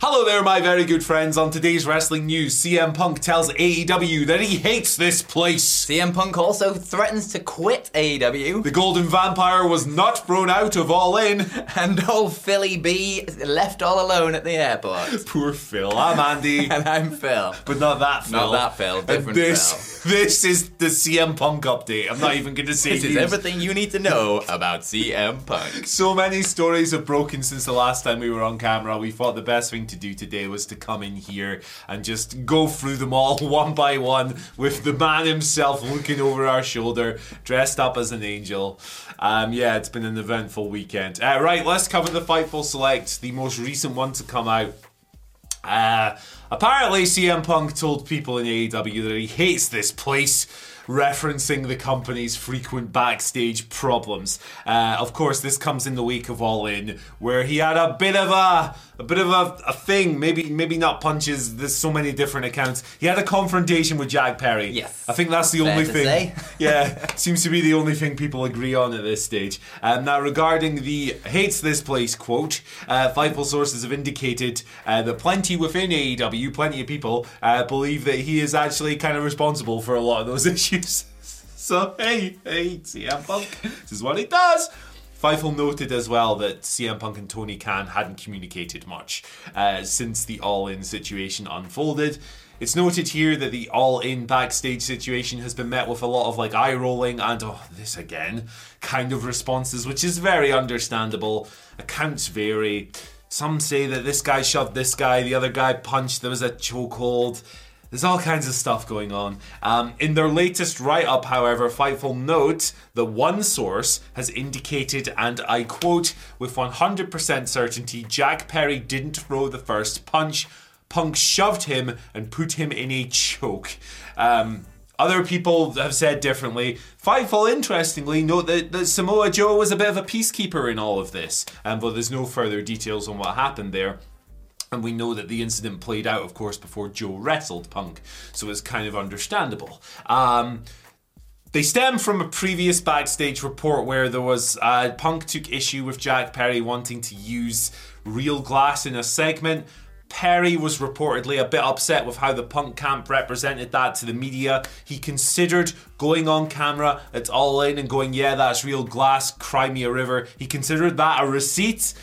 Hello there, my very good friends. On today's wrestling news, CM Punk tells AEW that he hates this place. CM Punk also threatens to quit AEW. The Golden Vampire was not thrown out of All In. And old Philly B left all alone at the airport. Poor Phil. I'm Andy. and I'm Phil. But not that Phil. Not that Phil, And different this, This is the CM Punk update. I'm not even going to say This is everything you need to know about CM Punk. So many stories have broken since the last time we were on camera. We thought the best thing to do today was to come in here and just go through them all one by one with the man himself looking over our shoulder, dressed up as an angel. Um, yeah, it's been an eventful weekend. Uh, right, let's cover the Fightful Select, the most recent one to come out. Uh, apparently, CM Punk told people in AEW that he hates this place, referencing the company's frequent backstage problems. Uh, of course, this comes in the wake of All In, where he had a bit of a a bit of a, a thing. Maybe maybe not punches. There's so many different accounts. He had a confrontation with Jack Perry. Yes. I think that's the Fair only thing. yeah, seems to be the only thing people agree on at this stage. Um, now, regarding the hates this place quote, uh, Fightful sources have indicated uh, that plenty within AEW, plenty of people, uh, believe that he is actually kind of responsible for a lot of those issues. so, hey, hey, CM Punk, this is what he does. Fightful noted as well that CM Punk and Tony Khan hadn't communicated much uh, since the All In situation unfolded. It's noted here that the All In backstage situation has been met with a lot of like eye rolling and oh, this again kind of responses, which is very understandable. Accounts vary. Some say that this guy shoved this guy, the other guy punched, there was a chokehold. There's all kinds of stuff going on. Um, in their latest write up, however, Fightful note that one source has indicated, and I quote, with 100% certainty, Jack Perry didn't throw the first punch. Punk shoved him and put him in a choke. Um, other people have said differently. Fightful, interestingly, note that, that Samoa Joe was a bit of a peacekeeper in all of this, um, but there's no further details on what happened there. And we know that the incident played out, of course, before Joe wrestled Punk, so it's kind of understandable. Um, They stem from a previous backstage report where there was uh, Punk took issue with Jack Perry wanting to use real glass in a segment. Perry was reportedly a bit upset with how the punk camp represented that to the media. He considered going on camera It's All In and going, Yeah, that's real glass, cry me a river. He considered that a receipt.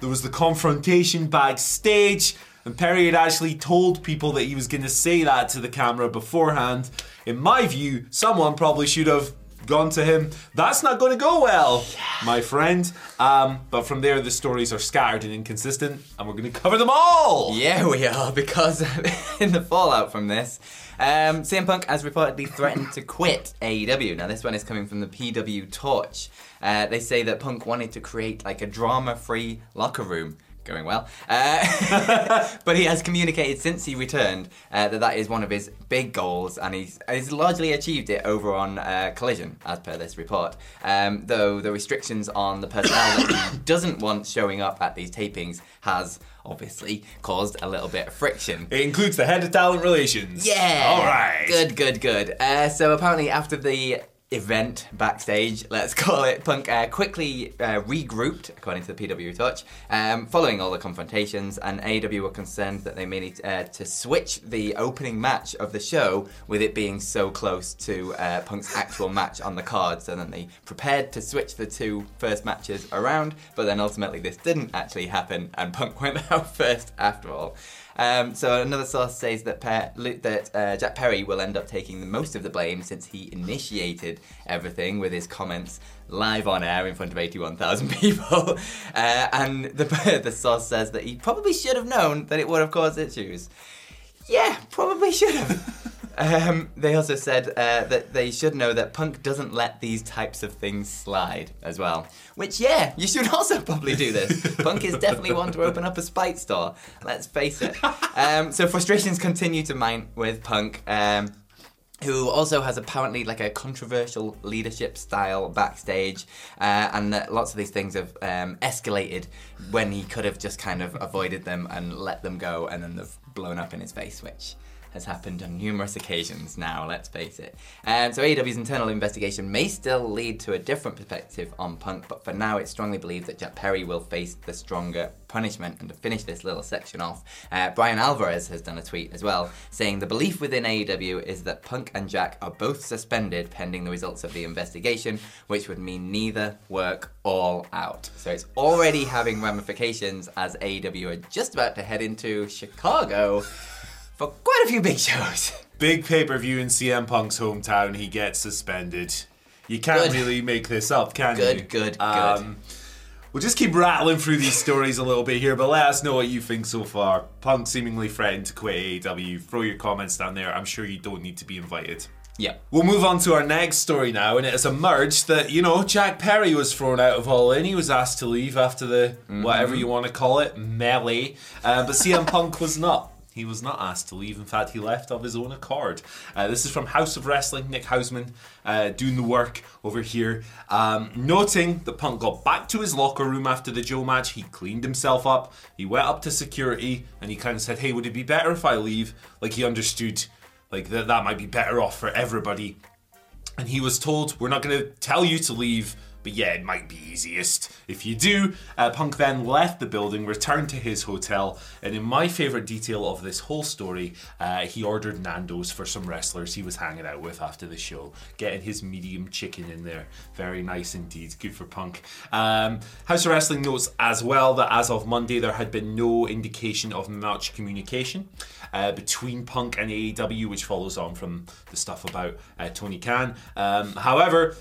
There was the confrontation backstage, and Perry had actually told people that he was going to say that to the camera beforehand. In my view, someone probably should have gone to him. That's not going to go well, my friend. Um, but from there, the stories are scattered and inconsistent, and we're going to cover them all. Yeah, we are, because in the fallout from this, um, CM Punk has reportedly threatened to quit AEW. Now, this one is coming from the PW Torch. Uh, they say that Punk wanted to create like a drama free locker room. Going well. Uh, but he has communicated since he returned uh, that that is one of his big goals, and he's, he's largely achieved it over on uh, Collision, as per this report. Um, though the restrictions on the personnel that he doesn't want showing up at these tapings has obviously caused a little bit of friction. It includes the head of talent relations. Yeah. All right. Good, good, good. Uh, so apparently, after the event backstage, let's call it, Punk uh, quickly uh, regrouped, according to the PW Torch, um, following all the confrontations, and AW were concerned that they may need uh, to switch the opening match of the show with it being so close to uh, Punk's actual match on the card, so then they prepared to switch the two first matches around, but then ultimately this didn't actually happen, and Punk went out first after all. Um, so another source says that per- that uh, Jack Perry will end up taking the most of the blame since he initiated everything with his comments live on air in front of 81,000 people. Uh, and the, the source says that he probably should have known that it would have caused issues. Yeah, probably should have. Um, they also said uh, that they should know that Punk doesn't let these types of things slide as well. Which, yeah, you should also probably do this. Punk is definitely one to open up a spite store. Let's face it. Um, so frustrations continue to mount with Punk. Um, who also has apparently like a controversial leadership style backstage, uh, and that lots of these things have um, escalated when he could have just kind of avoided them and let them go, and then they've blown up in his face, which has happened on numerous occasions now, let's face it. Um, so AEW's internal investigation may still lead to a different perspective on Punk, but for now it's strongly believed that Jack Perry will face the stronger punishment. And to finish this little section off, uh, Bryan Alvarez has done a tweet as well, saying the belief within AEW is that Punk and Jack are both suspended pending the results of the investigation, which would mean neither work All Out. So it's already having ramifications as AEW are just about to head into Chicago for quite a few big shows. Big pay per view in CM Punk's hometown. He gets suspended. You can't Good. really make this up, can you? Good, you? good, Um, We'll just keep rattling through these stories a little bit here, but let us know what you think so far. Punk seemingly threatened to quit AEW. Throw your comments down there. I'm sure you don't need to be invited. Yeah. We'll move on to our next story now, and it has emerged that, you know, Jack Perry was thrown out of All In. He was asked to leave after the, whatever you want to call it, melee. Uh, but CM Punk was not. He was not asked to leave. In fact, he left of his own accord. Uh, this is from House of Wrestling. Nick Hausman uh, doing the work over here. Um, noting that Punk got back to his locker room after the Joe match. He cleaned himself up. He went up to security and he kind of said, Hey, would it be better if I leave? Like he understood like that, that might be better off for everybody. And he was told, We're not going to tell you to leave, but yeah, it might be easiest if you do. Uh, Punk then left the building, returned to his hotel, and in my favourite detail of this whole story, uh, he ordered Nando's for some wrestlers he was hanging out with after the show, getting his medium chicken in there. Very nice indeed. Good for Punk. Um, House of Wrestling notes as well that as of Monday, there had been no indication of much communication uh, between Punk and AEW, which follows on from the stuff about uh, Tony Khan. Um, however,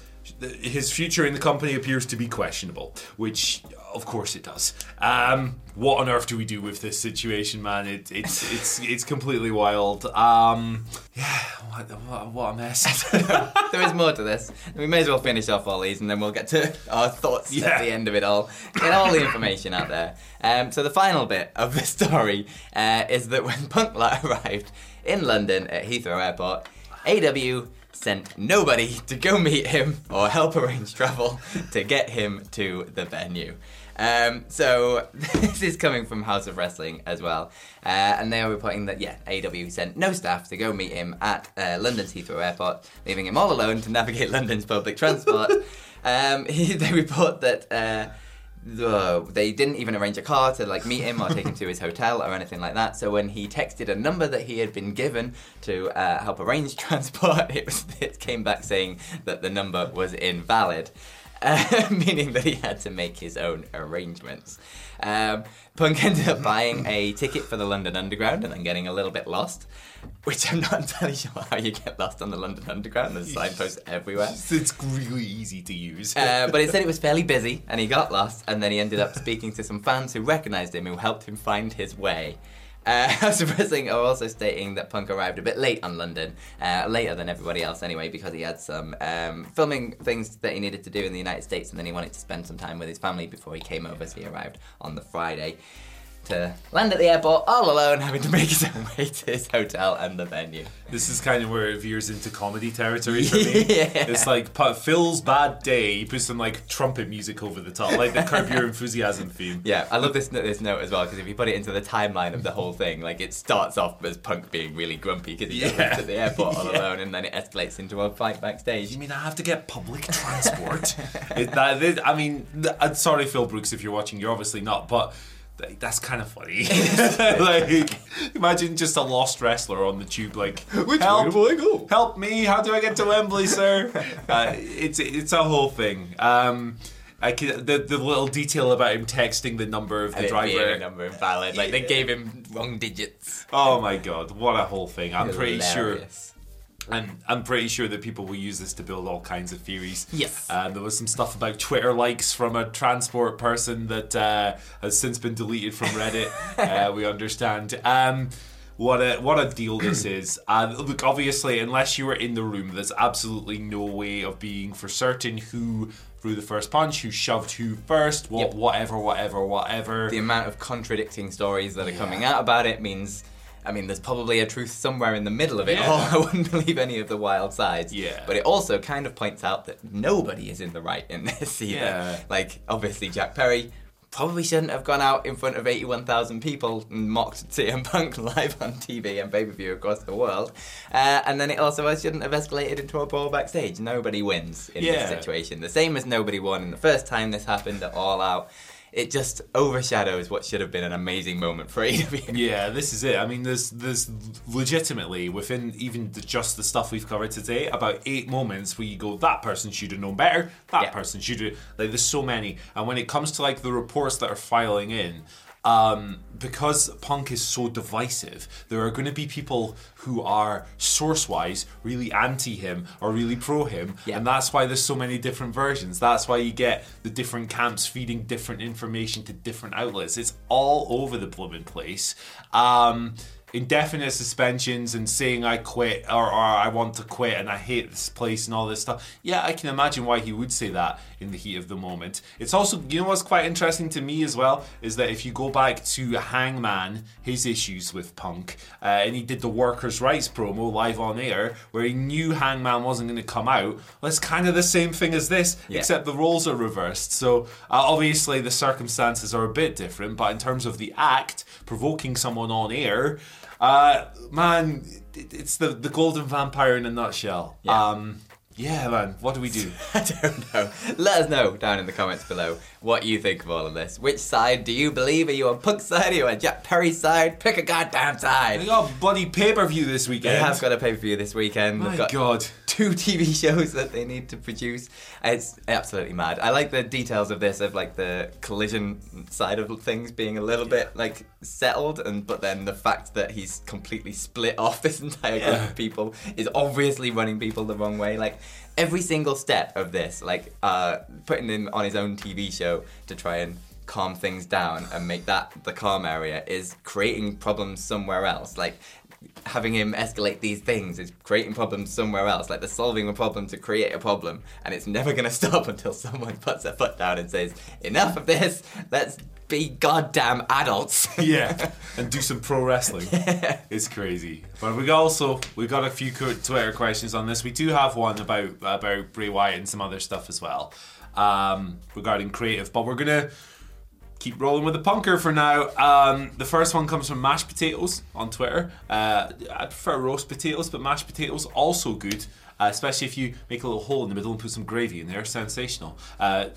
his future in the company appears to be questionable, which of course it does. Um, what on earth do we do with this situation, man? It, it's it's it's completely wild. Um, yeah, what, what, what a mess. there is more to this. We may as well finish off all these and then we'll get to our thoughts Yeah. at the end of it all. Get all the information out there. Um, so the final bit of the story uh, is that when Punk arrived in London at Heathrow Airport, AW sent nobody to go meet him or help arrange travel to get him to the venue. Um, so this is coming from House of Wrestling as well, uh, and they are reporting that yeah, AEW sent no staff to go meet him at uh, London's Heathrow Airport, leaving him all alone to navigate London's public transport. um, he, they report that. Uh, the, they didn't even arrange a car to like meet him or take him to his hotel or anything like that. So when he texted a number that he had been given to uh, help arrange transport, it, was, it came back saying that the number was invalid. Uh, meaning that he had to make his own arrangements. Um, Punk ended up buying a ticket for the London Underground and then getting a little bit lost, which I'm not entirely sure how you get lost on the London Underground. There's signposts everywhere. It's really easy to use. Uh, but it said it was fairly busy and he got lost and then he ended up speaking to some fans who recognised him who helped him find his way. Uh, House of Wrestling are also stating that Punk arrived a bit late on London, uh, later than everybody else anyway, because he had some um, filming things that he needed to do in the United States, and then he wanted to spend some time with his family before he came over. So he arrived on the Friday to land at the airport all alone, having to make his own way to his hotel and the venue. This is kind of where it veers into comedy territory for me. Yeah. It's like Phil's bad day. He puts some like trumpet music over the top, like the Curb Your Enthusiasm theme. Yeah, I love this this note as well because if you put it into the timeline of the whole thing, like it starts off as Punk being really grumpy because he Yeah. to the airport all Yeah. alone, and then it escalates into a fight backstage. You mean I have to get public transport? it, that, this- I mean, I'm uh, sorry, Phil Brooks, if you're watching, you're obviously not, but like, that's kind of funny. like, imagine just a lost wrestler on the tube, like, Which help, way I go?" Help me! How do I get to Wembley, sir? uh, it's it's a whole thing. Um, I can, the the little detail about him texting the number of the driver. number invalid, like they gave him wrong digits. Oh my god, what a whole thing! I'm pretty sure. Hilarious. I'm, I'm pretty sure that people will use this to build all kinds of theories. Yes. Uh, there was some stuff about Twitter likes from a transport person that uh, has since been deleted from Reddit. uh, we understand. Um, what a what a deal this is. Uh, look, obviously, unless you were in the room, there's absolutely no way of being for certain who threw the first punch, who shoved who first, what, Yep. whatever, whatever, whatever. The amount of contradicting stories that are coming out about it means. I mean, there's probably a truth somewhere in the middle of it Yeah. all. I wouldn't believe any of the wild sides. Yeah. But it also kind of points out that nobody is in the right in this either. Yeah. Like, obviously, Jack Perry probably shouldn't have gone out in front of 81,000 people and mocked CM Punk live on TV and pay per view across the world. Uh, and then it also shouldn't have escalated into a brawl backstage. Nobody wins in Yeah. this situation. The same as nobody won in the first time this happened at All Out. It just overshadows what should have been an amazing moment for AEW. Yeah, this is it. I mean, there's there's legitimately within even the, just the stuff we've covered today about eight moments where you go, that person should have known better. That Yeah. person should have. Like, there's so many. And when it comes to like the reports that are filing in. Um, because Punk is so divisive, there are going to be people who are source-wise really anti him or really pro him, Yeah. and that's why there's so many different versions. That's why you get the different camps feeding different information to different outlets. It's all over the blooming place. Um, indefinite suspensions and saying I quit or, or I want to quit and I hate this place and all this stuff. Yeah, I can imagine why he would say that in the heat of the moment. It's also, you know what's quite interesting to me as well, is that if you go back to Hangman, his issues with Punk, uh, and he did the workers' rights promo live on air, where he knew Hangman wasn't going to come out. Well, it's kind of the same thing as this, Yeah. except the roles are reversed. So uh, obviously the circumstances are a bit different, but in terms of the act, provoking someone on air, uh, man, it's the the golden vampire in a nutshell. Yeah. Um, yeah, man. What do we do? I don't know. Let us know down in the comments below what you think of all of this. Which side do you believe? Are you on Punk's side? Are you on Jack Perry's side? Pick a goddamn side. We got bloody pay per view this weekend. They have got a pay per view this weekend. My They've got God. two TV shows that they need to produce. It's absolutely mad. I like the details of this, of like the collision side of things being a little bit like settled, and but then the fact that he's completely split off this entire group of people is obviously running people the wrong way. Like every single step of this, like uh, putting him on his own TV show to try and calm things down and make that the calm area is creating problems somewhere else. Like having him escalate these things is creating problems somewhere else. Like they're solving a problem to create a problem, and it's never going to stop until someone puts their foot down and says, "Enough of this. Let's be goddamn adults." yeah, and do some pro wrestling. It's crazy. But we also we got a few Twitter questions on this. We do have one about about Bray Wyatt and some other stuff as well um, regarding creative. But we're gonna keep rolling with the punker for now. Um, the first one comes from mashed potatoes on Twitter. Uh, I prefer roast potatoes, but mashed potatoes also good, uh, especially if you make a little hole in the middle and put some gravy in there. Sensational. Uh,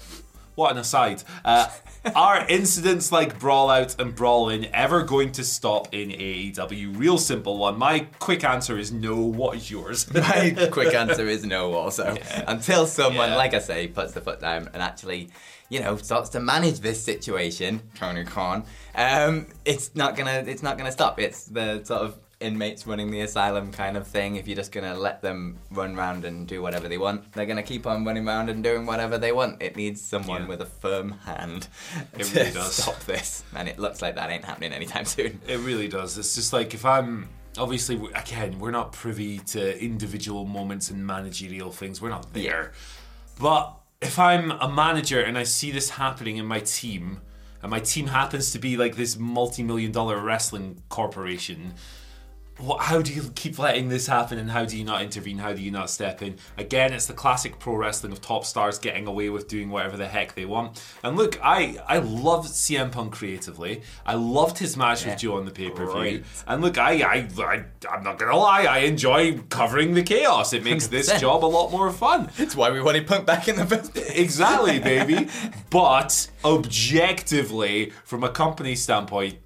what an aside. Uh, are incidents like brawl out and brawl in ever going to stop in AEW? Real simple one. My quick answer is no. What is yours? My quick answer is no. Also, until someone, Yeah. like I say, puts the foot down and actually, you know, starts to manage this situation, Tony Khan, um, it's not gonna, it's not gonna stop. It's the sort of inmates running the asylum kind of thing. If you're just gonna let them run round and do whatever they want, they're gonna keep on running round and doing whatever they want. It needs someone Yeah. with a firm hand It to really does. stop this, and it looks like that ain't happening anytime soon. It really does. It's just like if I'm obviously again we're not privy to individual moments and managerial things. We're not there. But if I'm a manager and I see this happening in my team, and my team happens to be like this multi-million dollar wrestling corporation. What, how do you keep letting this happen and how do you not intervene? How do you not step in? Again, it's the classic pro wrestling of top stars getting away with doing whatever the heck they want. And look, I, I love CM Punk creatively. I loved his match with Joe on the pay per view. And look, I, I, I, I'm not gonna lie, I enjoy covering the chaos. It makes this 100%. job a lot more fun. It's why we wanted Punk back in the first place. Exactly, baby. but objectively, from a company standpoint,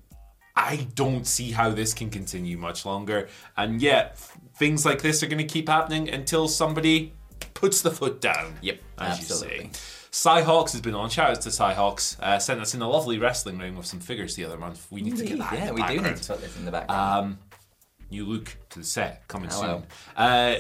I don't see how this can continue much longer. And yet, things like this are going to keep happening until somebody puts the foot down. Yep, as absolutely. you say. Cyhawks has been on. Shout out to Cyhawks. Uh, sent us in a lovely wrestling ring with some figures the other month. We need to get that. in Yeah, we do need background. to put this in the background. Um, new look to the set coming Hello. soon. Uh,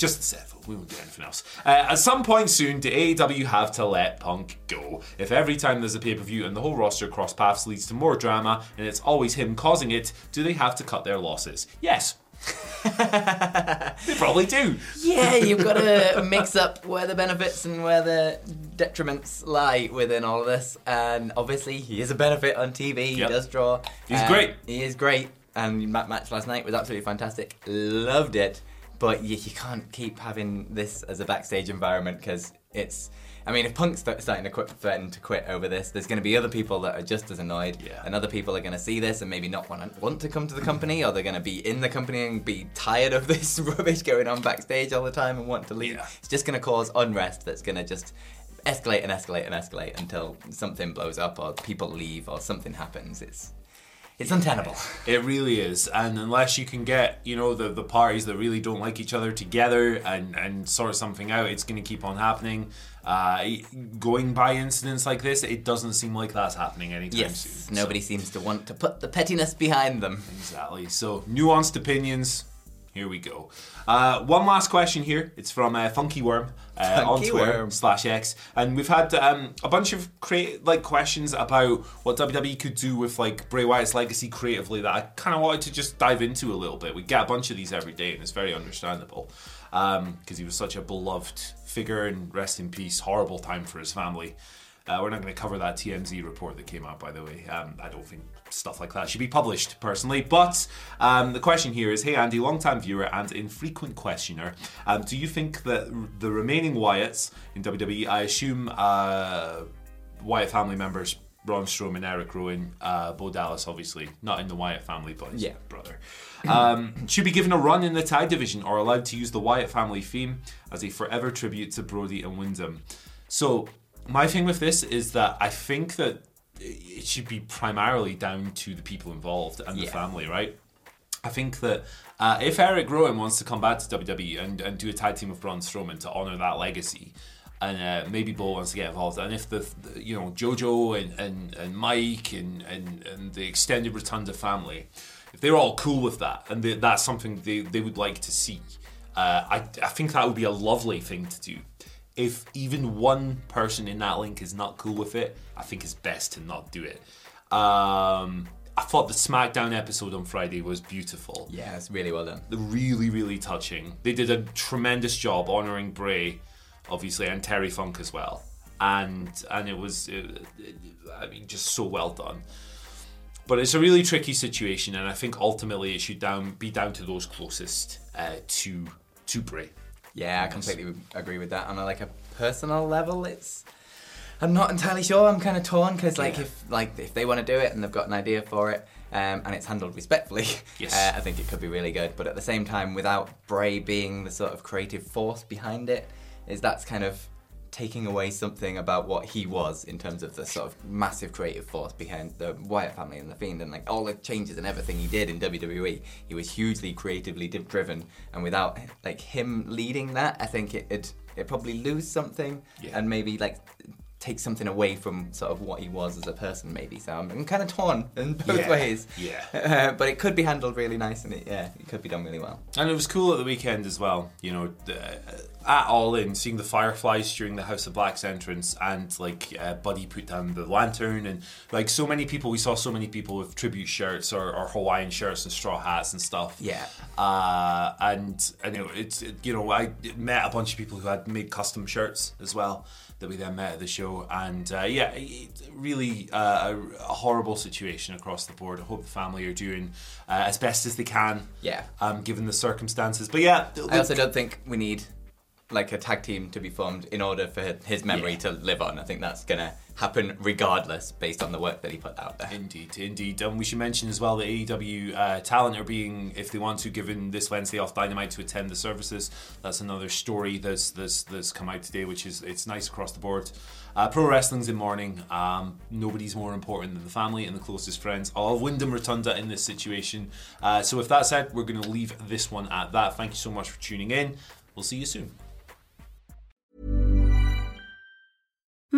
just the set. We won't do anything else. Uh, at some point soon, do AEW have to let Punk go? If every time there's a pay per view and the whole roster cross paths leads to more drama and it's always him causing it, do they have to cut their losses? Yes. they probably do. yeah, you've got to mix up where the benefits and where the detriments lie within all of this. And obviously, he is a benefit on TV. He Yep. does draw. He's Um, great. He is great. And that match last night was absolutely fantastic. Loved it. But you, you can't keep having this as a backstage environment because it's. I mean, if Punk's st- starting to quit, threaten to quit over this, there's going to be other people that are just as annoyed, Yeah. and other people are going to see this and maybe not want to want to come to the company, or they're going to be in the company and be tired of this rubbish going on backstage all the time and want to leave. Yeah. It's just going to cause unrest. That's going to just escalate and escalate and escalate until something blows up or people leave or something happens. It's it's untenable. It really is, and unless you can get you know the the parties that really don't like each other together and and sort something out, it's going to keep on happening. Uh, going by incidents like this, it doesn't seem like that's happening anytime Yes, soon. nobody seems to want to put the pettiness behind them. Exactly. So nuanced opinions. Here we go. Uh, one last question here. It's from uh, Funky Worm uh, on Twitter Worm. slash X, and we've had um, a bunch of create like questions about what WWE could do with like Bray Wyatt's legacy creatively that I kind of wanted to just dive into a little bit. We get a bunch of these every day, and it's very understandable because he was such a beloved figure and rest in peace. Horrible time for his family. Uh, we're not going to cover that TMZ report that came out, by the way. Um, I don't think stuff like that should be published, personally. But um, the question here is Hey, Andy, long-time viewer and infrequent questioner, um, do you think that the remaining Wyatts in WWE, I assume uh, Wyatt family members, Braun Strowman, Eric Rowan, uh, Bo Dallas, obviously, not in the Wyatt family, but his Yeah. brother, um, should be given a run in the tag division or allowed to use the Wyatt family theme as a forever tribute to Brodie and Wyndham? So, my thing with this is that I think that it should be primarily down to the people involved and the Yeah. family, right? I think that uh, if Eric Rowan wants to come back to WWE and, and do a tag team with Braun Strowman to honor that legacy, and uh, maybe Bo wants to get involved, and if the, the you know JoJo and, and, and Mike and, and, and the extended Rotunda family, if they're all cool with that and they, that's something they, they would like to see, uh, I, I think that would be a lovely thing to do. If even one person in that link is not cool with it, I think it's best to not do it. Um, I thought the SmackDown episode on Friday was beautiful Yeah, it's really well done. really, really touching. They did a tremendous job honoring Bray, obviously, and Terry Funk as well, and and it was, it, it- I mean, just so well done. But it's a really tricky situation, and I think ultimately it should down be down to those closest uh, to to Bray. Yeah, I completely agree with that. On a, like a personal level, it's I'm not entirely sure. I'm kind of torn because, like, Yeah. if like if they want to do it and they've got an idea for it, um, and it's handled respectfully, Yes. uh, I think it could be really good. But at the same time, without Bray being the sort of creative force behind it, is that's kind of taking away something about what he was in terms of the sort of massive creative force behind the Wyatt family and the Fiend and like all the changes and everything he did in WWE. He was hugely creatively driven, and without like him leading that, I think it it it probably lose something Yeah. and maybe like take something away from sort of what he was as a person maybe so i'm, I'm kind of torn in both Yeah, ways yeah. Uh, but it could be handled really nice and it yeah it could be done really well And it was cool at the weekend as well, you know, the, at All In, seeing the Fireflies during the House of Black's entrance and like uh, Buddy put down the lantern and like so many people, we saw so many people with tribute shirts or, or Hawaiian shirts and straw hats and stuff. Yeah. Uh, and, and you know, it's, it, you know, I met a bunch of people who had made custom shirts as well that we then met at the show. And uh, yeah, it, really uh, a, a horrible situation across the board. I hope the family are doing uh, as best as they can Yeah. um, given the circumstances. But yeah, i also don't think we need like a tag team to be formed in order for his memory Yeah. to live on i think that's gonna happen regardless based on the work that he put out there Indeed, indeed. And we should mention as well that AEW uh, talent are being, if they want to, given this Wednesday off Dynamite to attend the services. That's another story that's that's, that's come out today, which is it's nice across the board. Uh, pro wrestling's in mourning. Um, nobody's more important than the family and the closest friends. Of Wyndham Rotunda in this situation. Uh, so with that said, we're going to leave this one at that. Thank you so much for tuning in. We'll see you soon.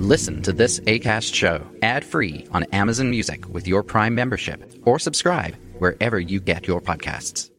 Listen to this ACAST show ad free on Amazon Music with your Prime membership or subscribe wherever you get your podcasts.